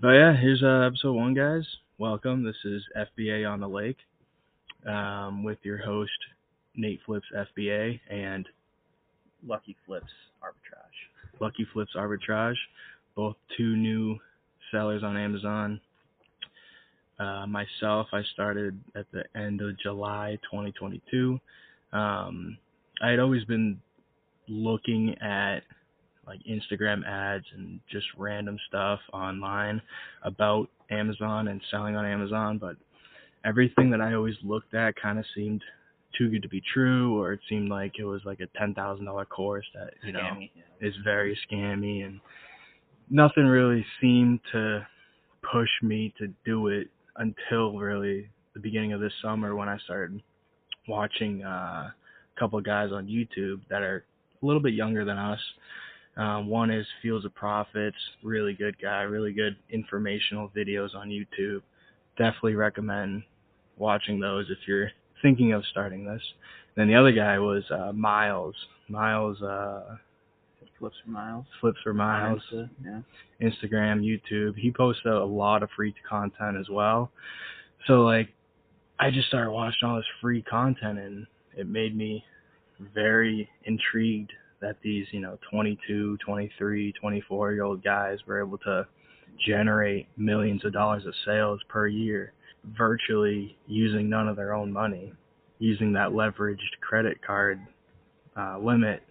But yeah, here's uh, episode one, guys. Welcome. This is FBA on the Lake um, with your host, Nate Flips FBA and Lucky Flips Arbitrage. Lucky Flips Arbitrage, both two new sellers on Amazon. Uh, myself, I started at the end of July 2022. Um, I had always been looking at like Instagram ads and just random stuff online about Amazon and selling on Amazon, but everything that I always looked at kind of seemed too good to be true, or it seemed like it was like a ten thousand dollar course that you know Scammy, is very scammy, and nothing really seemed to push me to do it until really the beginning of this summer when I started watching uh, a couple of guys on YouTube that are a little bit younger than us. Um, one is Fields of Profits, really good guy, really good informational videos on YouTube. Definitely recommend watching those if you're thinking of starting this. Then the other guy was uh, Miles. Miles uh, Flips for miles. flips for miles. Insta, Yeah. Instagram, YouTube. He posts a lot of free content as well. So like I just started watching all this free content and it made me very intrigued that these, you know, 22, 23, 24 year old guys were able to generate millions of dollars of sales per year virtually using none of their own money, using that leveraged credit card uh, limit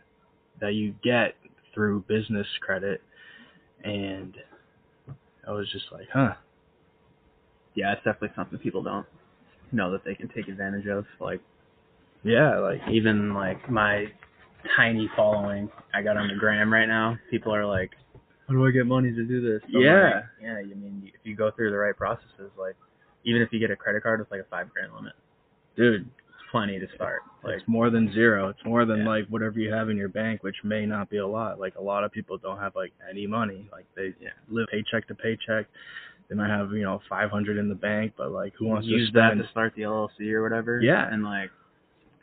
that you get through business credit and I was just like, huh. Yeah, it's definitely something people don't know that they can take advantage of. Like Yeah, like even like my tiny following I got on the gram right now, people are like, How do I get money to do this? Yeah. like, yeah, I mean if you go through the right processes, like even if you get a credit card with like a five grand limit, dude, it's plenty to start. Like it's more than zero. It's more than Yeah. like whatever you have in your bank, which may not be a lot. Like a lot of people don't have like any money. Like they Yeah. live paycheck to paycheck. They might have, you know, five hundred in the bank, but like who wants use to use that to start the LLC or whatever. Yeah. And like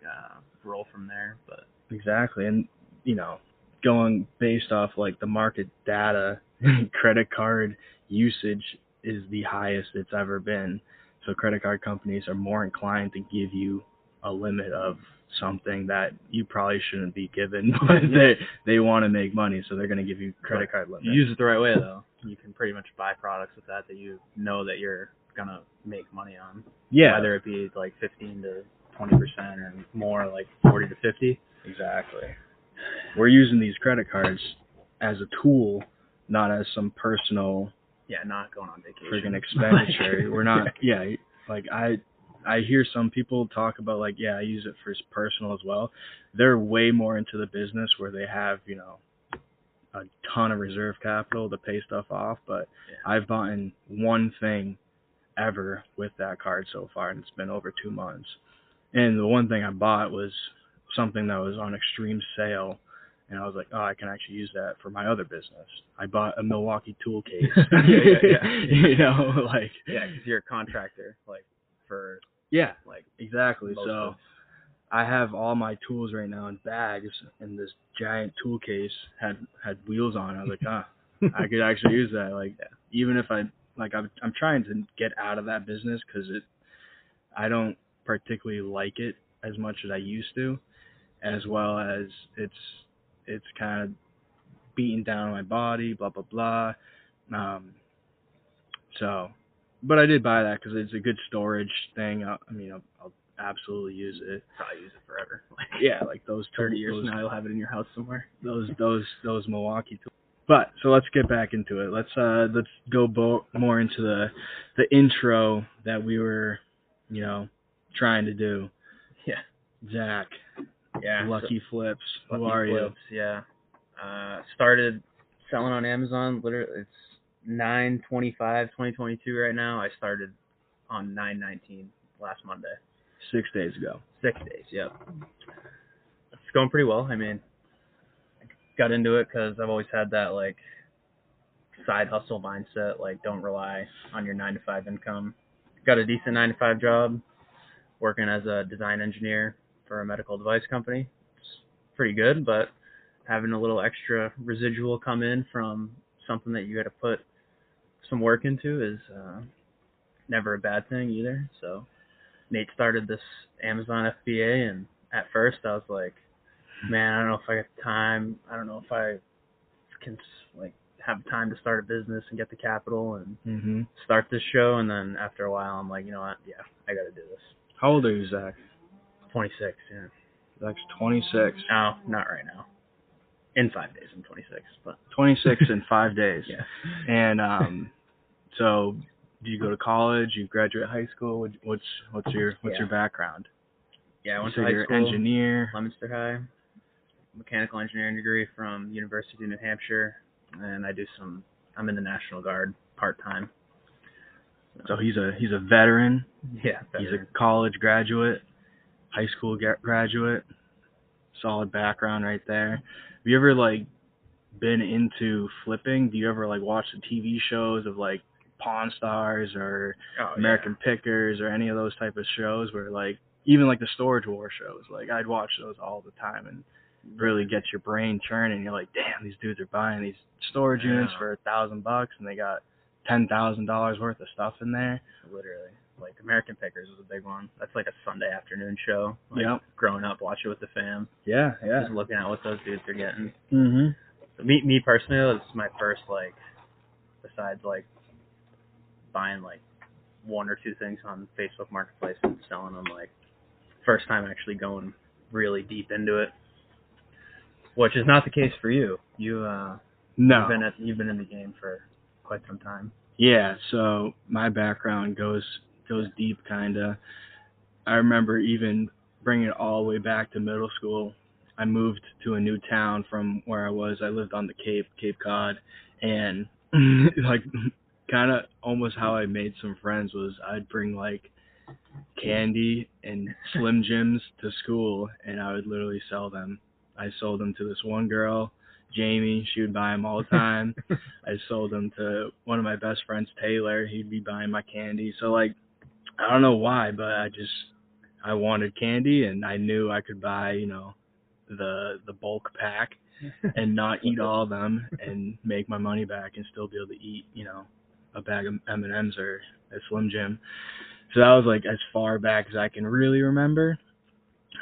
uh, roll from there. But Exactly. And, you know, going based off like the market data, credit card usage is the highest it's ever been. So credit card companies are more inclined to give you a limit of something that you probably shouldn't be given, but they they want to make money, so they're going to give you credit card limit. you use it the right way though. You can pretty much buy products with that that you know that you're gonna make money on. yeah, Whether it be like fifteen to twenty percent or more like forty to fifty. Exactly. We're using these credit cards as a tool, not as some personal Yeah, not going on vacation. friggin' expenditure. We're not, yeah, like I, I hear some people talk about like, yeah, I use it for personal as well. They're way more into the business where they have, you know, a ton of reserve capital to pay stuff off. But Yeah. I've bought in one thing ever with that card so far, and it's been over two months. And the one thing I bought was something that was on extreme sale. And I was like, oh, I can actually use that for my other business. I bought a Milwaukee tool case. Yeah, yeah, yeah. you know, like Yeah, because you're a contractor, like for yeah, like exactly. So of- I have all my tools right now in bags, and this giant tool case had had wheels on. it. I was like, ah, I could actually use that. Like, Yeah. even if I like, I'm I'm trying to get out of that business because it, I don't particularly like it as much as I used to, as well as it's it's kind of beating down my body, blah blah blah. Um, so, but I did buy that because it's a good storage thing. I, I mean, I'll, I'll absolutely use it. probably use it forever. Like Yeah, like those thirty years those now you'll have it in your house somewhere. those those those Milwaukee tools. But so let's get back into it. Let's uh let's go bo- more into the the intro that we were, you know, trying to do. Yeah. Zach, Yeah. Lucky Flips. so- Who Lucky are you? Flips, Yeah. Uh started selling on Amazon literally it's 925 2022 right now. I started on 919 last Monday. Six days ago. Six days, yep. It's going pretty well. I mean, I got into it because I've always had that like side hustle mindset. Like, don't rely on your nine to five income. Got a decent nine to five job, working as a design engineer for a medical device company. It's pretty good, but having a little extra residual come in from something that you got to put some work into is uh, never a bad thing either. So Nate started this Amazon FBA, and at first I was like, man, I don't know if I got time. I don't know if I can like have time to start a business and get the capital and hmm start this show. And then after a while, I'm like, you know what? Yeah, I got to do this. How old are you, Zach? 26. Yeah. Zach's 26. No, not right now. In five days, I'm 26. But 26 in five days. yeah. And um, so do you go to college? You graduate high school? What- What's what's your what's Yeah. your background? Yeah, I went so to high you're school. engineer. Leominster High, mechanical engineering degree from University of New Hampshire, and I do some. I'm in the National Guard part time. So he's a he's a veteran. yeah, He's a college graduate, high school gra- graduate. Solid background right there. Have you ever like been into flipping? Do you ever like watch the TV shows of like Pawn Stars or oh, yeah. American Pickers or any of those type of shows where like even like the Storage War shows, like I'd watch those all the time and really gets your brain churning. You're like, damn, these dudes are buying these storage units for a thousand bucks and they got ten thousand dollars worth of stuff in there. literally. Like American Pickers was a big one. That's like a Sunday afternoon show. Like Yep. growing up, watch it with the fam. Yeah, yeah. Just looking at what those dudes are getting. Mm-hmm. But me, me personally, is my first like, besides like buying like one or two things on Facebook Marketplace and selling them, like first time actually going really deep into it. Which is not the case for you. You uh, No. you've been at you've been in the game for quite some time. Yeah, so my background goes goes deep kinda. I remember even bringing it all the way back to middle school. I moved to a new town from where I was. I lived on the Cape, Cape Cod, and like kind of almost how I made some friends was I'd bring like candy and Slim Jims to school, and I would literally sell them. I sold them to this one girl, Jamie. She would buy them all the time. I sold them to one of my best friends, Taylor. He'd be buying my candy. So like, I don't know why, but I just I wanted candy, and I knew I could buy, you know, the the bulk pack and not eat all of them and make my money back and still be able to eat, you know, a bag of M and M's or a Slim Jim. So that was like as far back as I can really remember.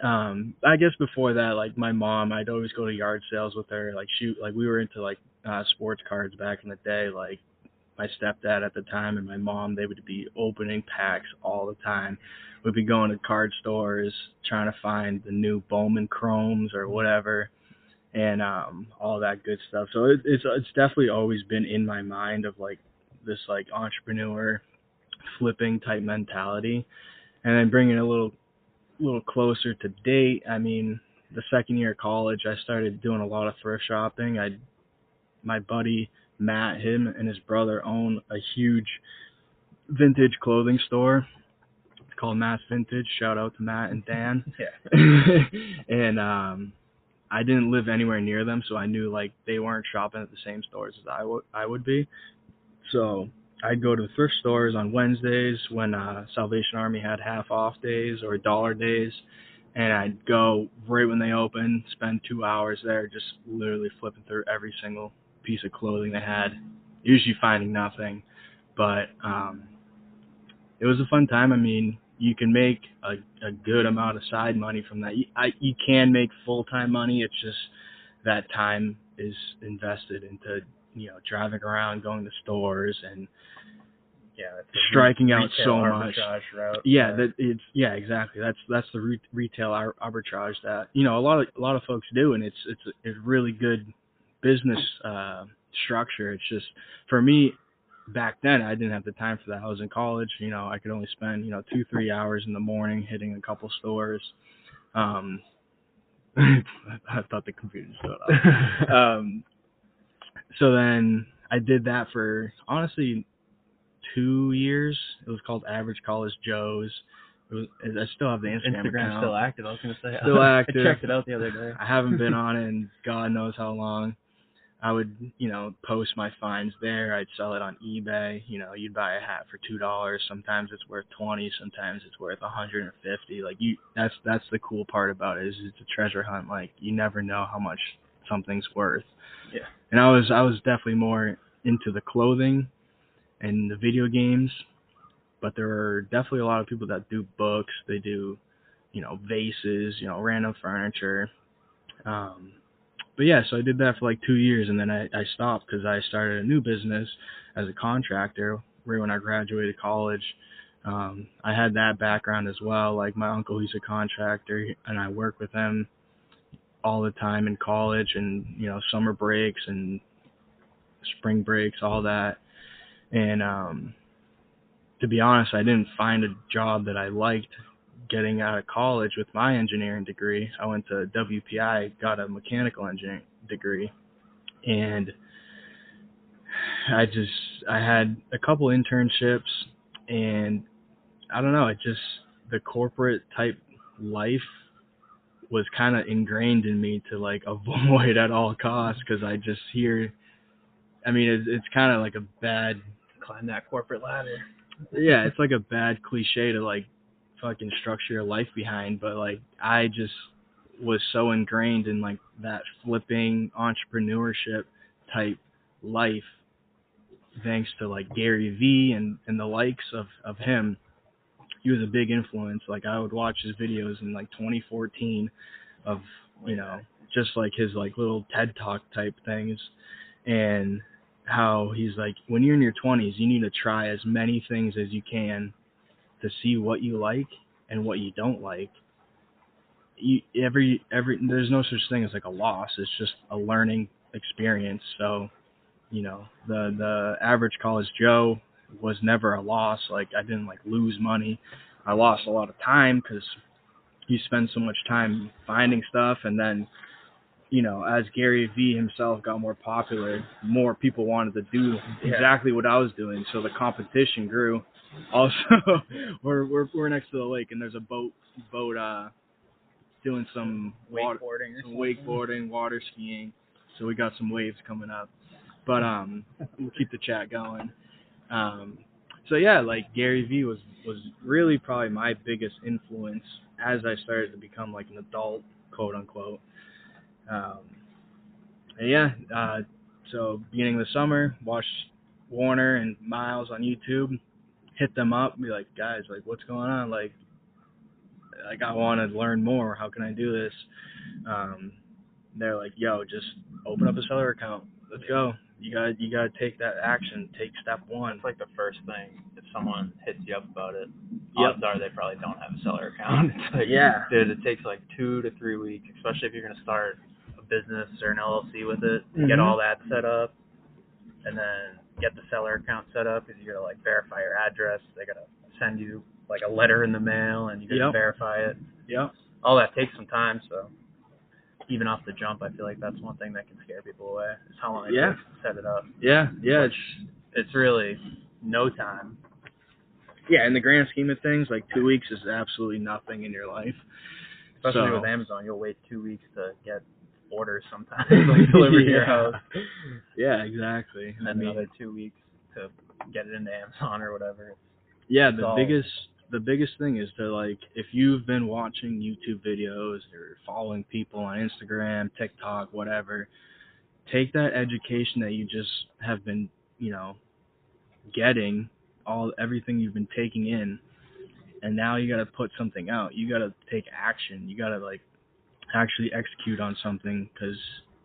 Um, I guess before that, like my mom, I'd always go to yard sales with her. Like shoot, like we were into like uh, sports cards back in the day. Like my stepdad at the time and my mom, they would be opening packs all the time. We'd be going to card stores trying to find the new Bowman Chromes or whatever, and um, all that good stuff. So it, it's it's definitely always been in my mind of like this like entrepreneur flipping type mentality, and then bringing it a little little closer to date. I mean, the second year of college, I started doing a lot of thrift shopping. I my buddy Matt, him and his brother own a huge vintage clothing store. It's called Mass Vintage. Shout out to Matt and Dan. Yeah. and um I didn't live anywhere near them, so I knew like they weren't shopping at the same stores as I would I would be. So I'd go to thrift stores on Wednesdays when uh Salvation Army had half off days or dollar days and I'd go right when they opened, spend two hours there just literally flipping through every single piece of clothing they had, usually finding nothing. But um it was a fun time. I mean, you can make a, a good amount of side money from that. You, I, you can make full time money. It's just that time is invested into you know driving around, going to stores, and Yeah, Striking out so much. Route. yeah, that it's yeah exactly. That's that's the re- retail ar- arbitrage that you know a lot of a lot of folks do, and it's it's a, it's really good business uh, structure. It's just for me back then I didn't have the time for that. I was in college, you know, I could only spend, you know, two, three hours in the morning hitting a couple stores. Um I thought the computer shut off. um so then I did that for honestly two years. It was called Average College Joe's. It was, I still have the Instagram, Instagram's still active. I was gonna say Still active. I checked it out the other day. I haven't been on it in God knows how long. I would, you know, post my finds there. I'd sell it on eBay. You know, you'd buy a hat for two dollars. Sometimes it's worth twenty. Sometimes it's worth a hundred and fifty. Like you, that's that's the cool part about it. Is it's a treasure hunt. Like you never know how much something's worth. Yeah. And I was I was definitely more into the clothing, and the video games, but there are definitely a lot of people that do books. They do, you know, vases, you know, random furniture. Um, but yeah, so I did that for like two years, and then I, I stopped because I started a new business as a contractor right when I graduated college. Um, I had that background as well. Like my uncle, he's a contractor, and I work with him all the time in college, and you know, summer breaks and spring breaks, all that. And um, to be honest, I didn't find a job that I liked getting out of college with my engineering degree. I went to WPI, got a mechanical engineering degree, and I just I had a couple internships and I don't know, it just the corporate type life was kind of ingrained in me to like avoid at all costs because I just hear I mean it's it's kind of like a bad Climb that corporate ladder. yeah, it's like a bad cliche to like fucking structure your life behind, but like I just was so ingrained in like that flipping entrepreneurship type life thanks to like Gary Vee and and the likes of of him. He was a big influence. Like I would watch his videos in like 2014 of, you know, just like his like little TED Talk type things and how he's like when you're in your 20s, you need to try as many things as you can to see what you like and what you don't like. You, every every there's no such thing as like a loss. It's just a learning experience. So, you know, the the average college Joe was never a loss. Like I didn't like lose money. I lost a lot of time because you spend so much time finding stuff, and then, you know, as Gary Vee himself got more popular, more people wanted to do exactly what I was doing. So the competition grew. Also, we're we're we're next to the lake, and there's a boat boat uh doing some water Wakeboarding some wakeboarding, water skiing. So we got some waves coming up. But um we'll keep the chat going. Um so yeah, like Gary Vee was was really probably my biggest influence as I started to become like an adult, quote unquote. Um and yeah, uh so beginning of the summer, watched Warner and Miles on YouTube, hit them up, and be like, guys, like what's going on? Like like I want to learn more. How can I do this? Um, they're like, yo, just open up a seller account. Let's go. You got you got to take that action. Take step one. It's like the first thing if someone hits you up about it. Yep. Odds are they probably don't have a seller account. It's like, Yeah. dude, it takes like two to three weeks, especially if you're gonna start a business or an LLC with it. Mhm. Get all that set up, and then get the seller account set up because you gotta like verify your address. They gotta send you like a letter in the mail, and you gotta Yep. verify it. Yep. All that takes some time, so. Even off the jump, I feel like that's one thing that can scare people away. Is how long it Yeah. takes to set it up. Yeah. Yeah. Which it's really no time. yeah. In the grand scheme of things, like two weeks is absolutely nothing in your life. Especially So- with Amazon, you'll wait two weeks to get orders sometimes, like delivered to your Yeah. house, Yeah. Exactly. and I then mean, another two weeks to get it into Amazon or whatever. yeah It's the all- biggest the biggest thing is to like if you've been watching youtube videos or following people on instagram tiktok whatever take that education that you just have been you know getting all everything you've been taking in and now you got to put something out you got to take action you got to like actually execute on something because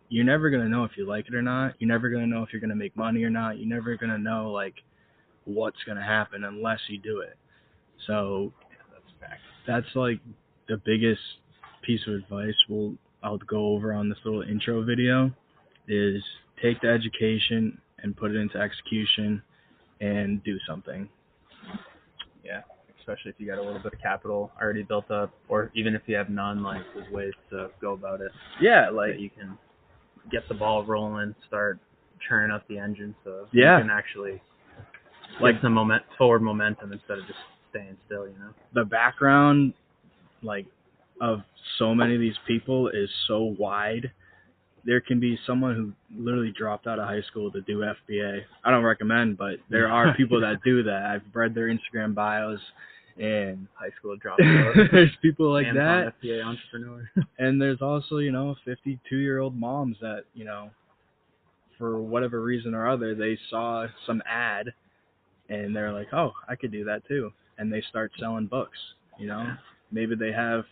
you're never going to know if you like it or not you're never going to know if you're going to make money or not you're never going to know like what's going to happen unless you do it. So That's that's like the biggest piece of advice we'll I'll go over on this little intro video is take the education and put it into execution and do something. Yeah, especially if you got a little bit of capital already built up, or even if you have none, like there's ways to go about it. Yeah, Like you can get the ball rolling, start churning up the engine, so Yeah. you can actually Like- like some moment forward momentum instead of just staying still. You know. the background like of so many of these people is so wide. There can be someone who literally dropped out of high school to do FBA. I don't recommend, but there are people that do that. I've read their Instagram bios and High school dropout. there's people like that FBA entrepreneur. and there's also, you know, 52 year old moms that, you know, for whatever reason or other, they saw some ad and they're like, oh, I could do that too, and they start selling books. You know, maybe they have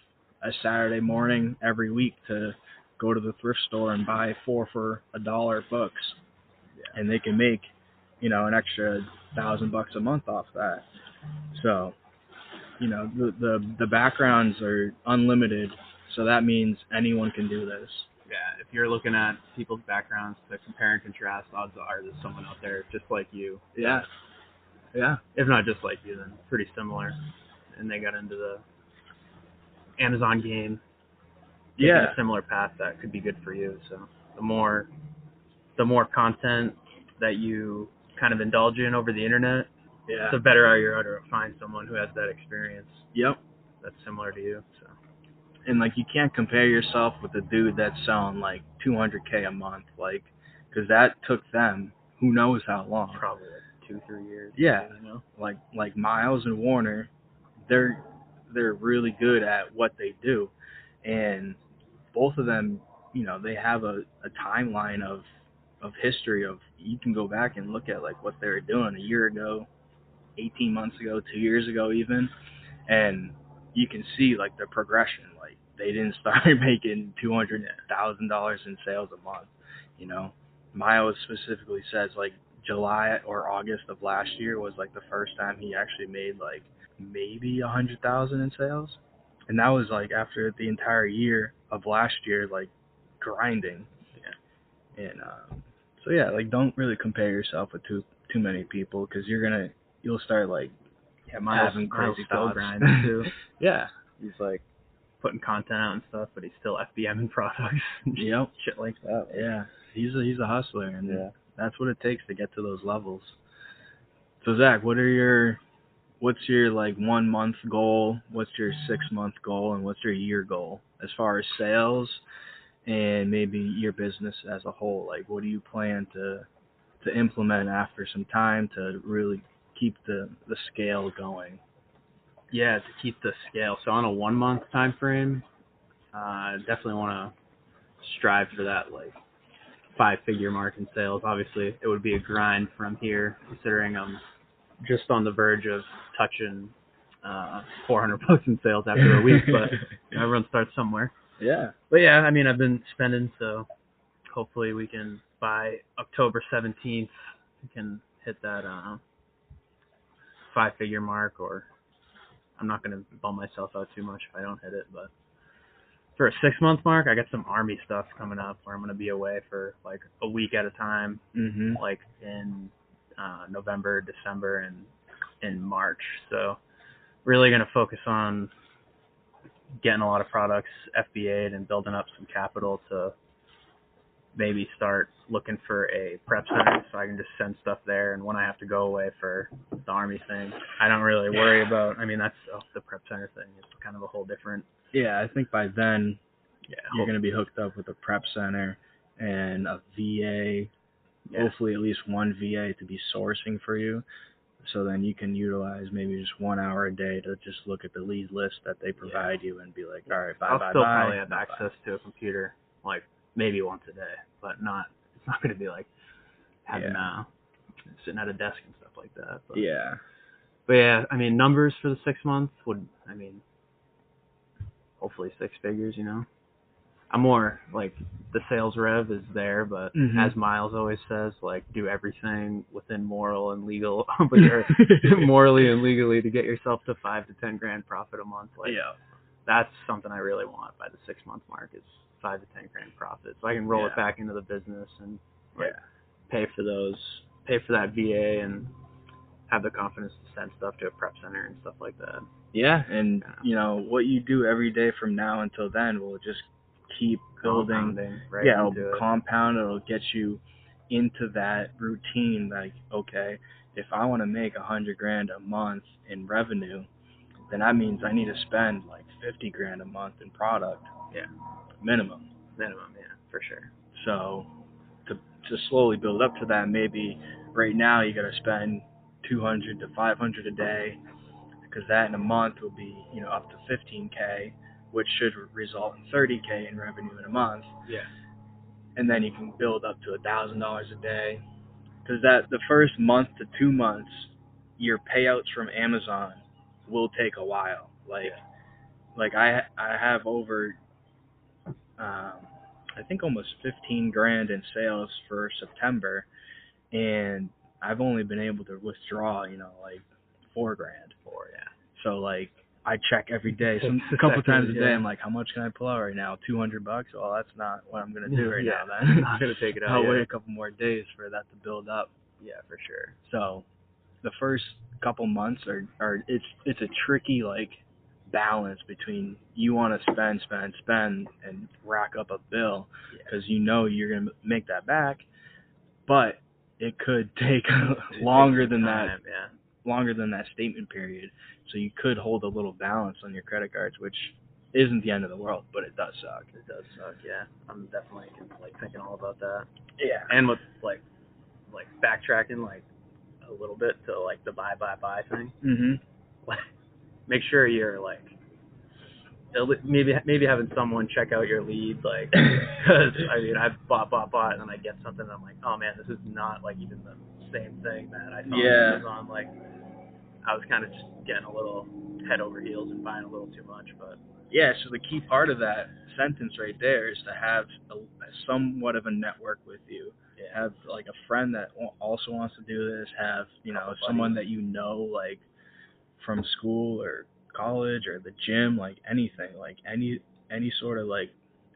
a Saturday morning every week to go to the thrift store and buy four for a dollar books, Yeah. and they can make, you know, an extra thousand bucks a month off that. So, you know, the the the backgrounds are unlimited, so that means anyone can do this. Yeah, if you're looking at people's backgrounds to compare and contrast, odds are there's someone out there just like you. Yeah. Yeah. If not just like you, then pretty similar. And they got into the Amazon game, Yeah. a similar path that could be good for you. So the more the more content that you kind of indulge in over the internet, Yeah. the better are you to find someone who has that experience Yep. that's similar to you. So and like you can't compare yourself with a dude that's selling like 200k a month like because that took them who knows how long probably like two, three years. Yeah. You know? like like miles and warner they're they're really good at what they do and both of them you know they have a, a timeline of of history of you can go back and look at like what they were doing a year ago 18 months ago two years ago even and you can see like the progression. Like they didn't start making two hundred thousand dollars in sales a month you know? Miles specifically says like july or august of last year was like the first time he actually made like maybe a hundred thousand in sales. And that was like after the entire year of last year like grinding. Yeah. and um so yeah like don't really compare yourself with too too many people because you're gonna you'll start like Yeah, Miles, having Miles crazy thoughts. grinds too. yeah He's like putting content out and stuff, but he's still FBMing products yep shit like that. yeah he's a he's a hustler and Yeah. that's what it takes to get to those levels so zach what are your what's your like one month goal what's your six month goal and what's your year goal as far as sales and maybe your business as a whole like what do you plan to to implement after some time to really keep the the scale going Yeah, to keep the scale. So on a one month time frame, uh definitely wanna strive for that like five figure mark in sales. Obviously it would be a grind from here, considering I'm just on the verge of touching uh four hundred bucks in sales after a week, but you know, everyone starts somewhere. yeah But yeah, I mean, I've been spending, so hopefully we can by October 17th we can hit that uh, five figure mark. Or I'm not gonna bum myself out too much if I don't hit it, but for a six month mark, I got some army stuff coming up where I'm gonna be away for like a week at a time, mhm like in uh, November, December, and in March. So really gonna focus on getting a lot of products FBA'd and building up some capital to maybe start looking for a prep center so I can just send stuff there and when I have to go away for the army thing, I don't really worry about I mean that's oh, the prep center thing is kind of a whole different yeah i think by then yeah, you're going to be hooked up with a prep center and a VA, Yeah. hopefully at least one VA to be sourcing for you. So then you can utilize maybe just one hour a day to just look at the lead list that they provide you and be like, all right, bye bye. I'll bye still bye. probably have bye, access to a computer like maybe once a day, but not it's not gonna be like having Yeah. uh sitting at a desk and stuff like that. But. Yeah. but yeah, I mean numbers for the six months would I mean hopefully six figures, you know. I'm more like the sales rev is there, but Mhm. as Miles always says, like do everything within moral and legal, but morally and legally to get yourself to five to ten grand profit a month. Like yeah. that's something I really want by the six month mark is five to ten grand profit, so I can roll Yeah. it back into the business and like Yeah. pay for those, pay for that VA, and have the confidence to send stuff to a prep center and stuff like that. Yeah, and Yeah. you know what you do every day from now until then will just keep building. Right yeah, it'll it. compound. It'll get you into that routine. Like, okay, if I want to make a hundred grand a month in revenue, then that means I need to spend like fifty grand a month in product. Yeah. Minimum. minimum, yeah, for sure. So to to slowly build up to that, maybe right now you got to spend two hundred to five hundred a day, because that in a month will be you know up to fifteen k, which should result in thirty k in revenue in a month Yeah. and then you can build up to a thousand dollars a day because that the first month to two months your payouts from Amazon will take a while. Like like I I have over um I think almost 15 grand in sales for September and I've only been able to withdraw, you know, like 4 grand. Four, yeah. So like I check every day. Some a couple times a day I'm like, how much can I pull out right now? 200 bucks? Well, that's not what I'm going to do right Yeah. now then. I'm not gonna take it out. I'll yeah. wait a couple more days for that to build up. Yeah, for sure. So the first couple months are are it's it's a tricky like balance between you want to spend spend spend and rack up a bill Yeah. because you know you're gonna make that back, but it could take It longer than time, that Yeah. longer than that statement period. So you could hold a little balance on your credit cards, which isn't the end of the world, but it does suck. It does suck. Yeah. I'm definitely like thinking all about that. Yeah. And with like like backtracking like a little bit to like the buy buy buy thing. Mhm. like make sure you're like maybe maybe having someone check out your lead like because I mean I've bought bought bought and then I get something and I'm like oh man this is not like even the same thing that I saw Yeah. on Amazon like I was kind of just getting a little head over heels and buying a little too much but Yeah, so the key part of that sentence right there is to have a, somewhat of a network with you. yeah Have like a friend that also wants to do this. Have you know someone that you know like from school or college or the gym, like anything, like any any sort of like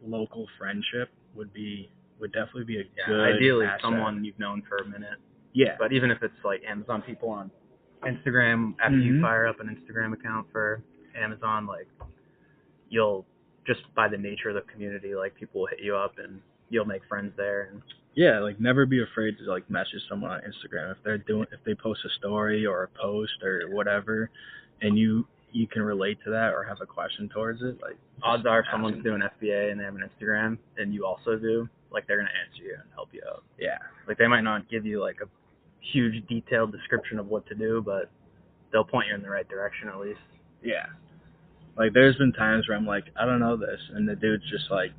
local friendship would be would definitely be a yeah good ideally asset. someone you've known for a minute Yeah. but even if it's like Amazon people on Instagram after you Mhm. fire up an Instagram account for Amazon, like you'll just by the nature of the community, like people will hit you up and you'll make friends there. And yeah, like never be afraid to like message someone on Instagram if they're doing if they post a story or a post or whatever, and you you can relate to that or have a question towards it. Like odds are, if someone's doing FBA and they have an Instagram and you also do, like they're gonna answer you and help you out. yeah, Like they might not give you like a huge detailed description of what to do, but they'll point you in the right direction at least. yeah. Like there's been times where I'm like I don't know this, and the dude's just like,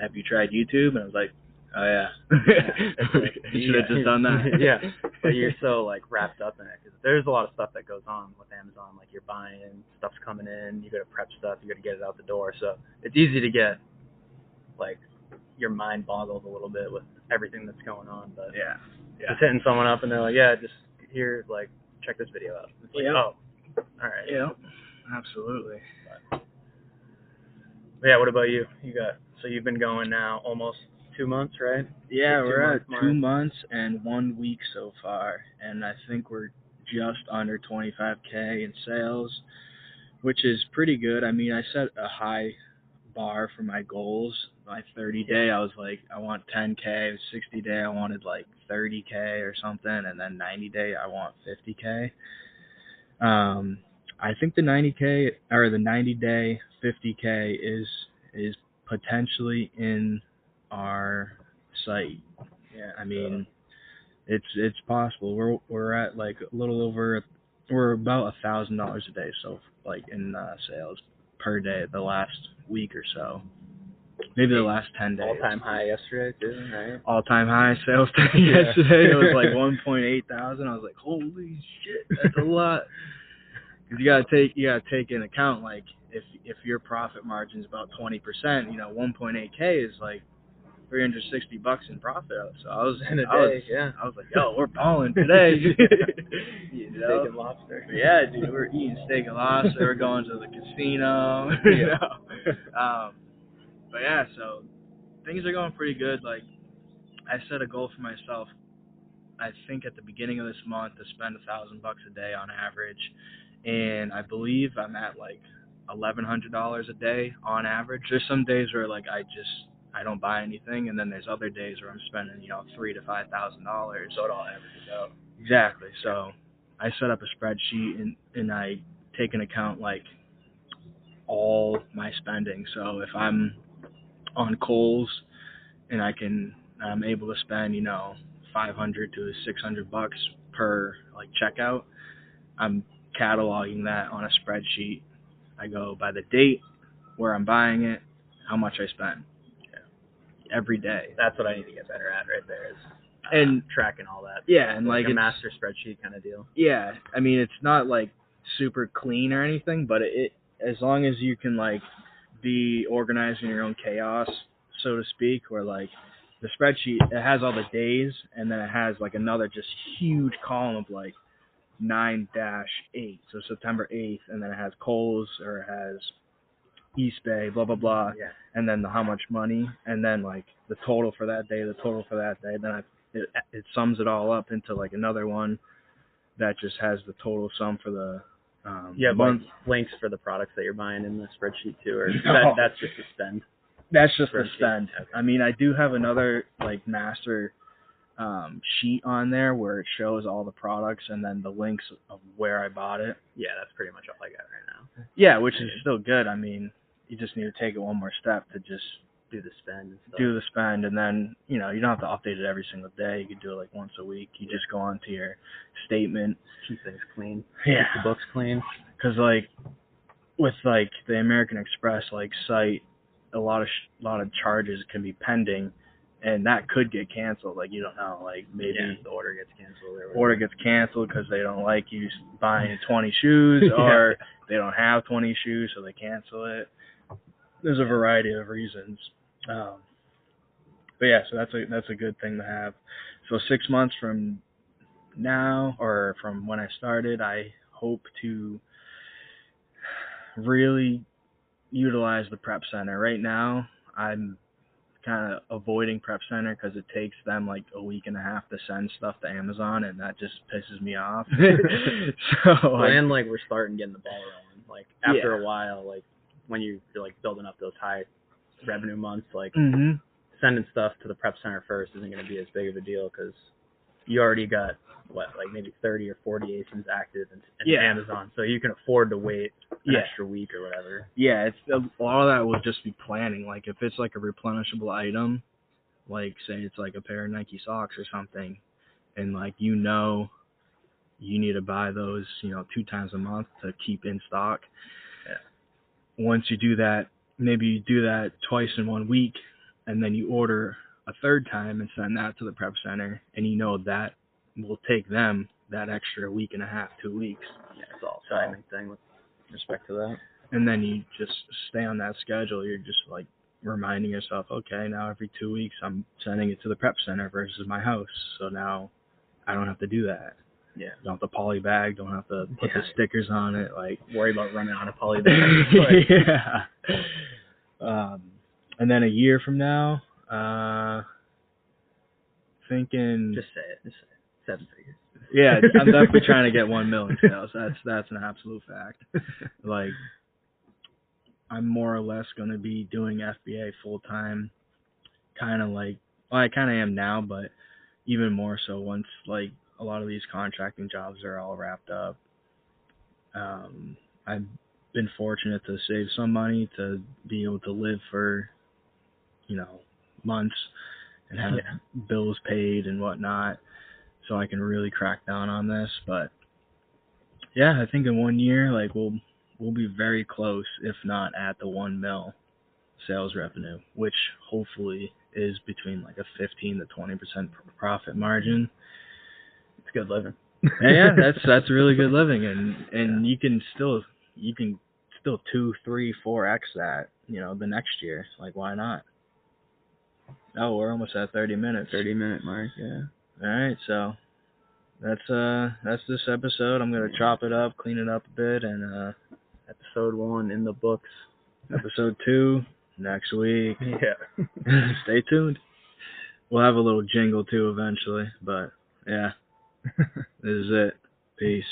Have you tried YouTube? And I was like, Oh yeah, you should have just done that. yeah, but you're so like wrapped up in it because there's a lot of stuff that goes on with Amazon. Like you're buying, stuff's coming in, you got to prep stuff, you got to get it out the door. So it's easy to get like your mind boggled a little bit with everything that's going on. But yeah, yeah, just hitting someone up and they're like, yeah, just here, like check this video out. It's like, Yeah. oh, all right. yeah, absolutely. But yeah. What about you? You got so you've been going now almost two months, right? Yeah, we're at mark. two months and one week so far, and I think we're just under 25k in sales, which is pretty good. I mean, I set a high bar for my goals. My 30 day, I was like, I want 10k. 60 day, I wanted like 30k or something, and then 90 day, I want 50k. Um, I think the 90k or the 90 day 50k is is potentially in our sight. Yeah. I mean, it's it's possible. We're we're at like a little over, we're about a thousand dollars a day. So like in uh, sales per day the last week or so, maybe the last ten days. all time high yesterday too, right? All time high sales day Yeah. yesterday. It was like 1.8 thousand. I was like, holy shit, that's a lot. Because you gotta take you gotta take in account like if if your profit margin is about 20 percent, you know 1.8k is like 360 bucks in profit. So I was In a I was day, yeah. I was like, yo, we're balling today. You You know? steak and lobster. yeah, dude, we're eating steak and lobster. We're going to the casino. you Yeah. know? Um, but yeah, so things are going pretty good. Like I set a goal for myself. I think at the beginning of this month to spend a thousand bucks a day on average, and I believe I'm at like eleven hundred dollars a day on average. There's some days where like I just I don't buy anything, and then there's other days where I'm spending you know three to five thousand dollars. So it all averages out. Exactly. So I set up a spreadsheet and and I take an account like all my spending. So if I'm on Kohl's and I can I'm able to spend, you know, 500 to 600 bucks per like checkout, I'm cataloging that on a spreadsheet. I go by the date, where I'm buying it, how much I spent. Every day. That's what I need to get better at right there. Is uh, And- tracking all that. Yeah, and like, like a master spreadsheet kind of deal. yeah, I mean it's not like super clean or anything, but it, it as long as you can like be organized in your own chaos, so to speak, where like the spreadsheet it has all the days and then it has like another just huge column of like nine dash eight, so September eighth, and then it has Kohl's or it has Eastbay, blah blah blah, Yeah. and then the how much money, and then like the total for that day, the total for that day. Then I, it it sums it all up into like another one that just has the total sum for the um, have month. links for the products that you're buying in the spreadsheet too, or that, that's just a spend. That's just the spreadsheet. spend. Okay. I mean, I do have another like master um, sheet on there where it shows all the products and then the links of where I bought it. Yeah, that's pretty much all I got right now. Yeah, which is still good. I mean, you just need to take it one more step to just Do the spend and stuff. do the spend and then you know you don't have to update it every single day you could do it like once a week you just go onto your statement keep things clean. yeah Keep the books clean. because like with like the american express like site a lot of sh- lot of charges can be pending and that could get canceled. Like you don't know like maybe yeah, the order gets canceled or order gets canceled because they don't like you buying 20 shoes Yeah. or they don't have 20 shoes so they cancel it. There's a variety of reasons um, but yeah so that's a that's a good thing to have. So six months from now or from when i started i hope to really utilize the prep center. Right now i'm kind of avoiding prep center because it takes them like a week and a half to send stuff to amazon and that just pisses me off so Well, I- and like we're starting getting the ball rolling. Like after Yeah. a while, like when you, you're like building up those high revenue months, like Mhm. sending stuff to the prep center first isn't going to be as big of a deal because you already got what like maybe 30 or 40 ASINs active in, in Yeah. Amazon, so you can afford to wait an Yeah. extra week or whatever. yeah, it's a lot of that will just be planning. Like if it's like a replenishable item, like say it's like a pair of Nike socks or something, and like you know you need to buy those, you know, two times a month to keep in stock. Yeah. Once you do that, maybe you do that twice in one week, and then you order a third time and send that to the prep center, and you know that will take them that extra week and a half, two weeks. Yeah, it's all So- timing thing with respect to that. and then you just stay on that schedule. You're just like reminding yourself, okay, now every two weeks I'm sending it to the prep center versus my house. So now I don't have to do that. Yeah. Don't have to poly bag. Don't have to put the stickers on it. Like Worry about running out of poly bag. like, yeah. Um, and then a year from now, uh, thinking just say it. Just say it. Seven figures. Yeah, I'm definitely trying to get one million sales. That's that's an absolute fact. Like, I'm more or less going to be doing FBA full time, kind of like well, I kind of am now, but even more so once like a lot of these contracting jobs are all wrapped up. Um, I've been fortunate to save some money to be able to live for, you know, months and have Yeah. bills paid and whatnot so I can really crack down on this. But yeah, I think in one year, like we'll we'll be very close, if not at the one mil sales revenue, which hopefully is between like a 15 to 20 percent profit margin. It's good living. Yeah, that's that's really good living, and and you can still you can still two, three, four x that you know the next year. Like why not? Oh, we're almost at 30 minutes. thirty minute mark. Yeah. All right, so that's uh that's this episode. I'm gonna chop it up, clean it up a bit, and uh Episode one in the books. episode two next week. Yeah. Stay tuned. We'll have a little jingle too eventually, but yeah, this is it. Peace.